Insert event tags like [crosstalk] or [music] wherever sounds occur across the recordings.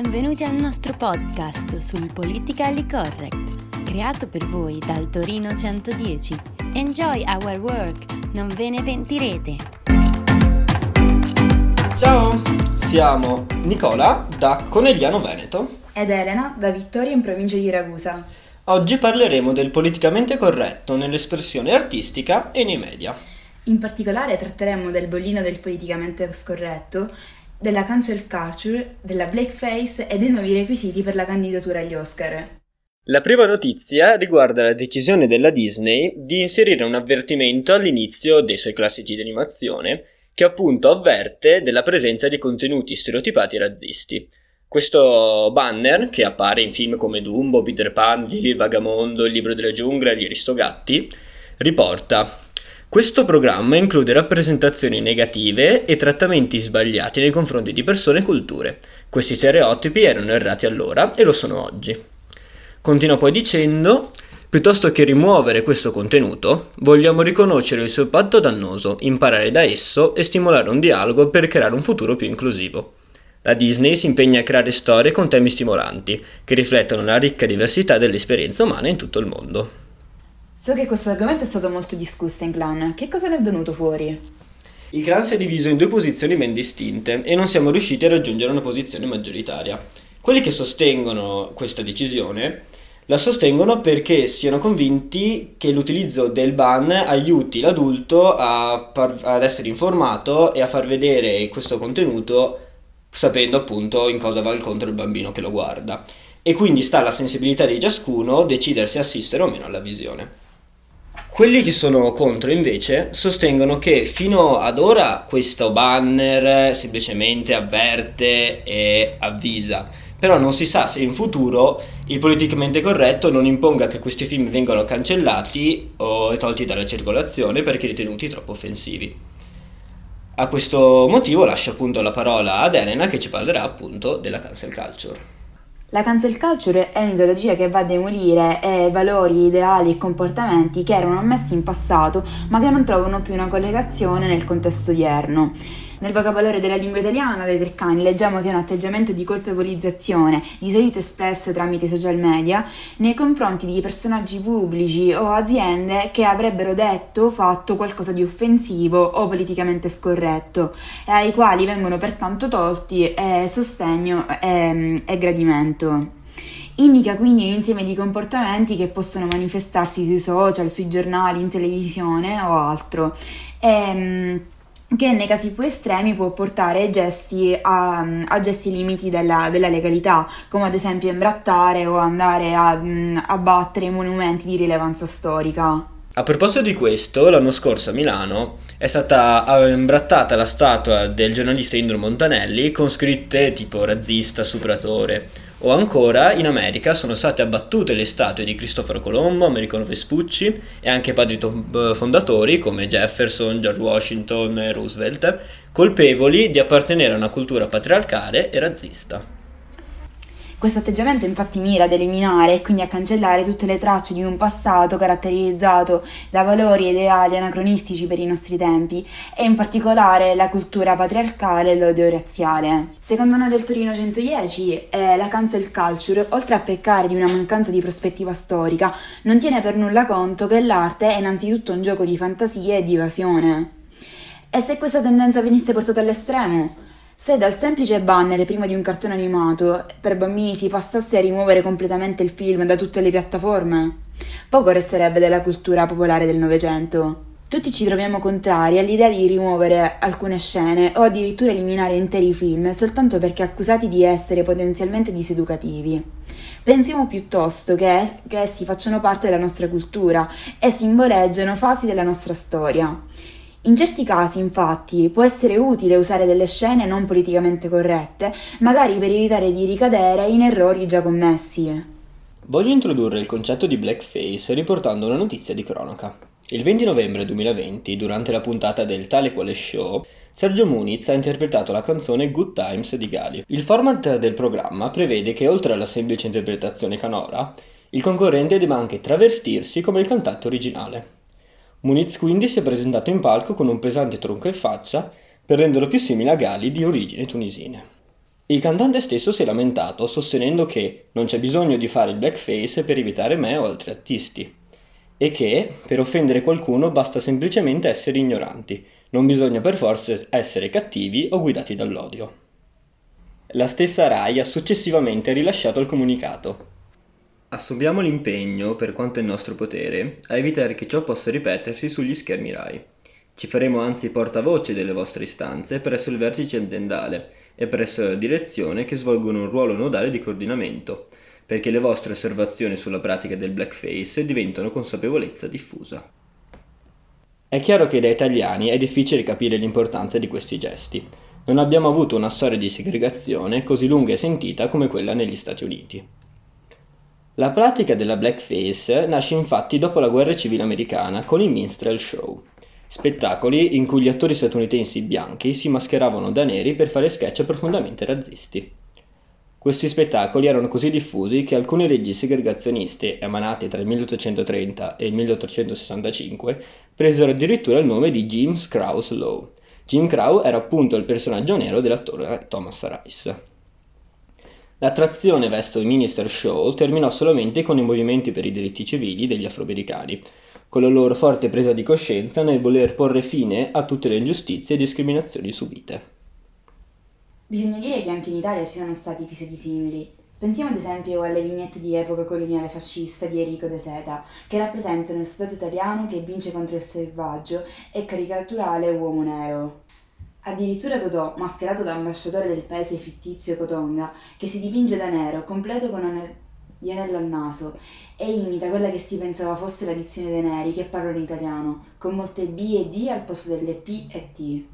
Benvenuti al nostro podcast sul Politically Correct, creato per voi dal Torino 110. Enjoy our work, non ve ne pentirete. Ciao, siamo Nicola da Conegliano Veneto ed Elena da Vittoria in provincia di Ragusa. Oggi parleremo del politicamente corretto nell'espressione artistica e nei media. In particolare tratteremo del bollino del politicamente scorretto della cancel culture, della blackface e dei nuovi requisiti per la candidatura agli Oscar. La prima notizia riguarda la decisione della Disney di inserire un avvertimento all'inizio dei suoi classici di animazione che appunto avverte della presenza di contenuti stereotipati razzisti. Questo banner, che appare in film come Dumbo, Peter Pan, il Vagamondo, Il libro della giungla e Gli Aristogatti, riporta questo programma include rappresentazioni negative e trattamenti sbagliati nei confronti di persone e culture. Questi stereotipi erano errati allora e lo sono oggi. Continua poi dicendo Piuttosto che rimuovere questo contenuto, vogliamo riconoscere il suo impatto dannoso, imparare da esso e stimolare un dialogo per creare un futuro più inclusivo. La Disney si impegna a creare storie con temi stimolanti, che riflettono la ricca diversità delle esperienze umane in tutto il mondo. So che questo argomento è stato molto discusso in clan. Che cosa ne è venuto fuori? Il clan si è diviso in due posizioni ben distinte e non siamo riusciti a raggiungere una posizione maggioritaria. Quelli che sostengono questa decisione la sostengono perché siano convinti che l'utilizzo del ban aiuti l'adulto par- ad essere informato e a far vedere questo contenuto sapendo appunto in cosa va incontro il bambino che lo guarda. E quindi sta alla sensibilità di ciascuno decidere se assistere o meno alla visione. Quelli che sono contro invece sostengono che fino ad ora questo banner semplicemente avverte e avvisa, però non si sa se in futuro il politicamente corretto non imponga che questi film vengano cancellati o tolti dalla circolazione perché ritenuti troppo offensivi. A questo motivo lascio appunto la parola ad Elena che ci parlerà appunto della cancel culture. La cancel culture è un'ideologia che va a demolire eh, valori, ideali e comportamenti che erano ammessi in passato ma che non trovano più una collegazione nel contesto odierno. Nel vocabolario della lingua italiana dei Treccani leggiamo che è un atteggiamento di colpevolizzazione, di solito espresso tramite social media, nei confronti di personaggi pubblici o aziende che avrebbero detto o fatto qualcosa di offensivo o politicamente scorretto e ai quali vengono pertanto tolti eh, sostegno e, e gradimento. Indica quindi un insieme di comportamenti che possono manifestarsi sui social, sui giornali, in televisione o altro. E, ehm, che nei casi più estremi può portare gesti a, a gesti limiti della, della, legalità, come ad esempio imbrattare o andare a abbattere monumenti di rilevanza storica. A proposito di questo, l'anno scorso a Milano è stata imbrattata la statua del giornalista Indro Montanelli con scritte tipo razzista, supratore. O ancora, in America sono state abbattute le statue di Cristoforo Colombo, Americo Vespucci e anche padri fondatori come Jefferson, George Washington e Roosevelt, colpevoli di appartenere a una cultura patriarcale e razzista. Questo atteggiamento infatti mira ad eliminare e quindi a cancellare tutte le tracce di un passato caratterizzato da valori e ideali anacronistici per i nostri tempi e in particolare la cultura patriarcale e l'odio razziale. Secondo noi del Torino 110 eh, la cancel culture, oltre a peccare di una mancanza di prospettiva storica, non tiene per nulla conto che l'arte è innanzitutto un gioco di fantasia e di evasione. E se questa tendenza venisse portata all'estremo? Se dal semplice banner prima di un cartone animato per bambini si passasse a rimuovere completamente il film da tutte le piattaforme, poco resterebbe della cultura popolare del Novecento. Tutti ci troviamo contrari all'idea di rimuovere alcune scene o addirittura eliminare interi film soltanto perché accusati di essere potenzialmente diseducativi. Pensiamo piuttosto che, che essi facciano parte della nostra cultura e simboleggiano fasi della nostra storia. In certi casi, infatti, può essere utile usare delle scene non politicamente corrette, magari per evitare di ricadere in errori già commessi. Voglio introdurre il concetto di blackface riportando una notizia di cronaca. Il 20 novembre 2020, durante la puntata del Tale Quale Show, Sergio Muniz ha interpretato la canzone Good Times di Gali. Il format del programma prevede che oltre alla semplice interpretazione canora, il concorrente debba anche travestirsi come il cantante originale. Muniz quindi si è presentato in palco con un pesante tronco in faccia per renderlo più simile a Gali di origini tunisine. Il cantante stesso si è lamentato, sostenendo che non c'è bisogno di fare il blackface per evitare me o altri artisti, e che per offendere qualcuno basta semplicemente essere ignoranti, non bisogna per forza essere cattivi o guidati dall'odio. La stessa Rai ha successivamente rilasciato il comunicato. Assumiamo l'impegno, per quanto è in nostro potere, a evitare che ciò possa ripetersi sugli schermi Rai. Ci faremo anzi portavoce delle vostre istanze presso il vertice aziendale e presso la direzione che svolgono un ruolo nodale di coordinamento, perché le vostre osservazioni sulla pratica del blackface diventano consapevolezza diffusa. È chiaro che da italiani è difficile capire l'importanza di questi gesti. Non abbiamo avuto una storia di segregazione così lunga e sentita come quella negli Stati Uniti. La pratica della blackface nasce infatti dopo la guerra civile americana con i minstrel show, spettacoli in cui gli attori statunitensi bianchi si mascheravano da neri per fare sketch profondamente razzisti. Questi spettacoli erano così diffusi che alcune leggi segregazionisti, emanate tra il 1830 e il 1865, presero addirittura il nome di Jim Crow's Law. Jim Crow era appunto il personaggio nero dell'attore Thomas Rice. L'attrazione verso il Minister Show terminò solamente con i movimenti per i diritti civili degli afroamericani, con la loro forte presa di coscienza nel voler porre fine a tutte le ingiustizie e discriminazioni subite. Bisogna dire che anche in Italia ci sono stati episodi simili. Pensiamo ad esempio alle vignette di epoca coloniale fascista di Enrico De Seta, che rappresentano il soldato italiano che vince contro il selvaggio e caricaturale uomo nero. Addirittura Totò, mascherato da ambasciatore del paese fittizio Cotonga, che si dipinge da nero, completo con un anello al naso e imita quella che si pensava fosse la dizione dei neri che parlano italiano, con molte B e D al posto delle P e T.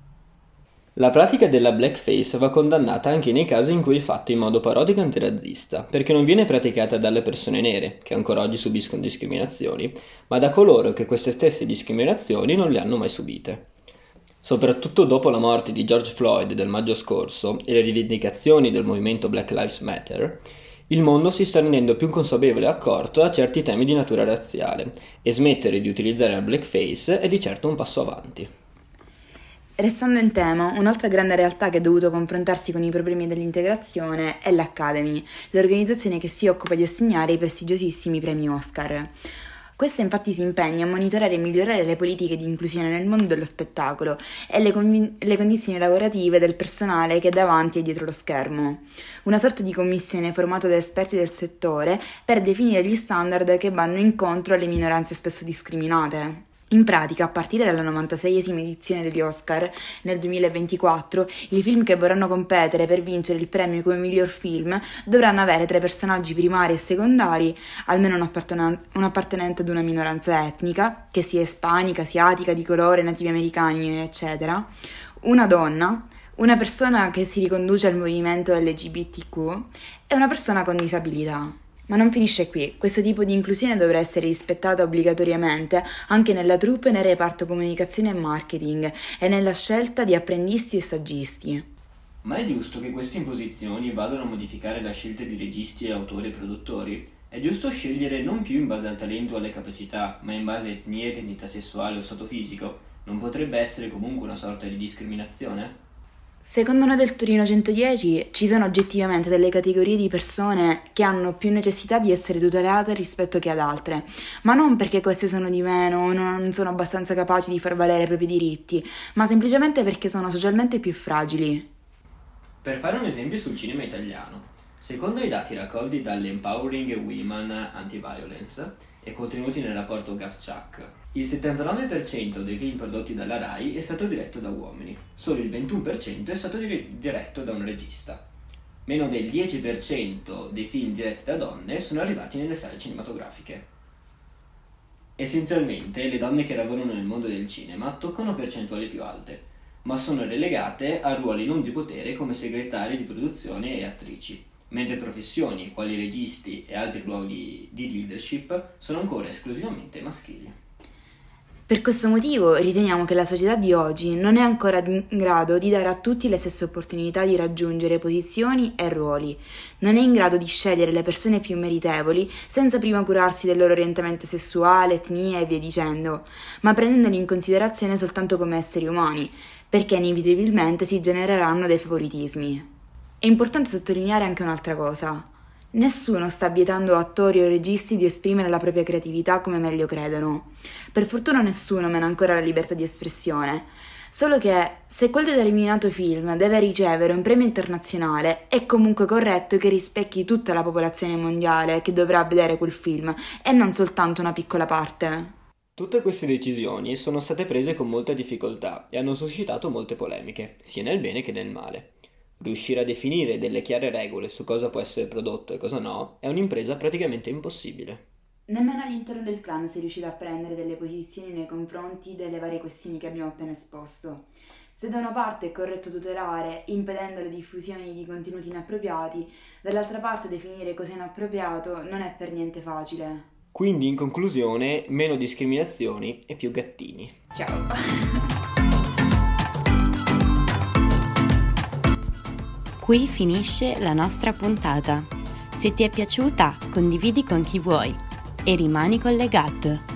La pratica della blackface va condannata anche nei casi in cui è fatta in modo parodico e antirazzista, perché non viene praticata dalle persone nere, che ancora oggi subiscono discriminazioni, ma da coloro che queste stesse discriminazioni non le hanno mai subite. Soprattutto dopo la morte di George Floyd del maggio scorso e le rivendicazioni del movimento Black Lives Matter, il mondo si sta rendendo più consapevole e accorto a certi temi di natura razziale e smettere di utilizzare la blackface è di certo un passo avanti. Restando in tema, un'altra grande realtà che ha dovuto confrontarsi con i problemi dell'integrazione è l'Academy, l'organizzazione che si occupa di assegnare i prestigiosissimi premi Oscar. Questa infatti si impegna a monitorare e migliorare le politiche di inclusione nel mondo dello spettacolo e le, convi- le condizioni lavorative del personale che è davanti e dietro lo schermo. Una sorta di commissione formata da esperti del settore per definire gli standard che vanno incontro alle minoranze spesso discriminate. In pratica, a partire dalla 96esima edizione degli Oscar nel 2024, i film che vorranno competere per vincere il premio come miglior film dovranno avere tra i personaggi primari e secondari almeno un, appartenen- un appartenente ad una minoranza etnica, che sia ispanica, asiatica, di colore, nativi americani, eccetera, una donna, una persona che si riconduce al movimento LGBTQ e una persona con disabilità. Ma non finisce qui, questo tipo di inclusione dovrà essere rispettata obbligatoriamente anche nella troupe, nel reparto comunicazione e marketing e nella scelta di apprendisti e saggisti. Ma è giusto che queste imposizioni vadano a modificare la scelta di registi, autori e produttori? È giusto scegliere non più in base al talento o alle capacità, ma in base a etnia, identità sessuale o stato fisico? Non potrebbe essere comunque una sorta di discriminazione? Secondo noi del Torino 110 ci sono oggettivamente delle categorie di persone che hanno più necessità di essere tutelate rispetto che ad altre, ma non perché queste sono di meno o non sono abbastanza capaci di far valere i propri diritti, ma semplicemente perché sono socialmente più fragili. Per fare un esempio sul cinema italiano, secondo i dati raccolti dall'Empowering Women Anti-Violence e contenuti nel rapporto GapChuck, il 79% dei film prodotti dalla RAI è stato diretto da uomini, solo il 21% è stato diretto da un regista. Meno del 10% dei film diretti da donne sono arrivati nelle sale cinematografiche. Essenzialmente le donne che lavorano nel mondo del cinema toccano percentuali più alte, ma sono relegate a ruoli non di potere come segretarie di produzione e attrici, mentre professioni quali registi e altri ruoli di leadership sono ancora esclusivamente maschili. Per questo motivo riteniamo che la società di oggi non è ancora in grado di dare a tutti le stesse opportunità di raggiungere posizioni e ruoli, non è in grado di scegliere le persone più meritevoli senza prima curarsi del loro orientamento sessuale, etnia e via dicendo, ma prendendoli in considerazione soltanto come esseri umani, perché inevitabilmente si genereranno dei favoritismi. È importante sottolineare anche un'altra cosa. Nessuno sta vietando a attori o registi di esprimere la propria creatività come meglio credono. Per fortuna nessuno mena ancora la libertà di espressione. Solo che se quel determinato film deve ricevere un premio internazionale, è comunque corretto che rispecchi tutta la popolazione mondiale che dovrà vedere quel film e non soltanto una piccola parte. Tutte queste decisioni sono state prese con molta difficoltà e hanno suscitato molte polemiche, sia nel bene che nel male. Riuscire a definire delle chiare regole su cosa può essere prodotto e cosa no è un'impresa praticamente impossibile. Nemmeno all'interno del clan si riusciva a prendere delle posizioni nei confronti delle varie questioni che abbiamo appena esposto. Se da una parte è corretto tutelare, impedendo le diffusioni di contenuti inappropriati, dall'altra parte definire cosa è inappropriato non è per niente facile. Quindi, in conclusione, meno discriminazioni e più gattini. Ciao! [laughs] Qui finisce la nostra puntata. Se ti è piaciuta, condividi con chi vuoi e rimani collegato.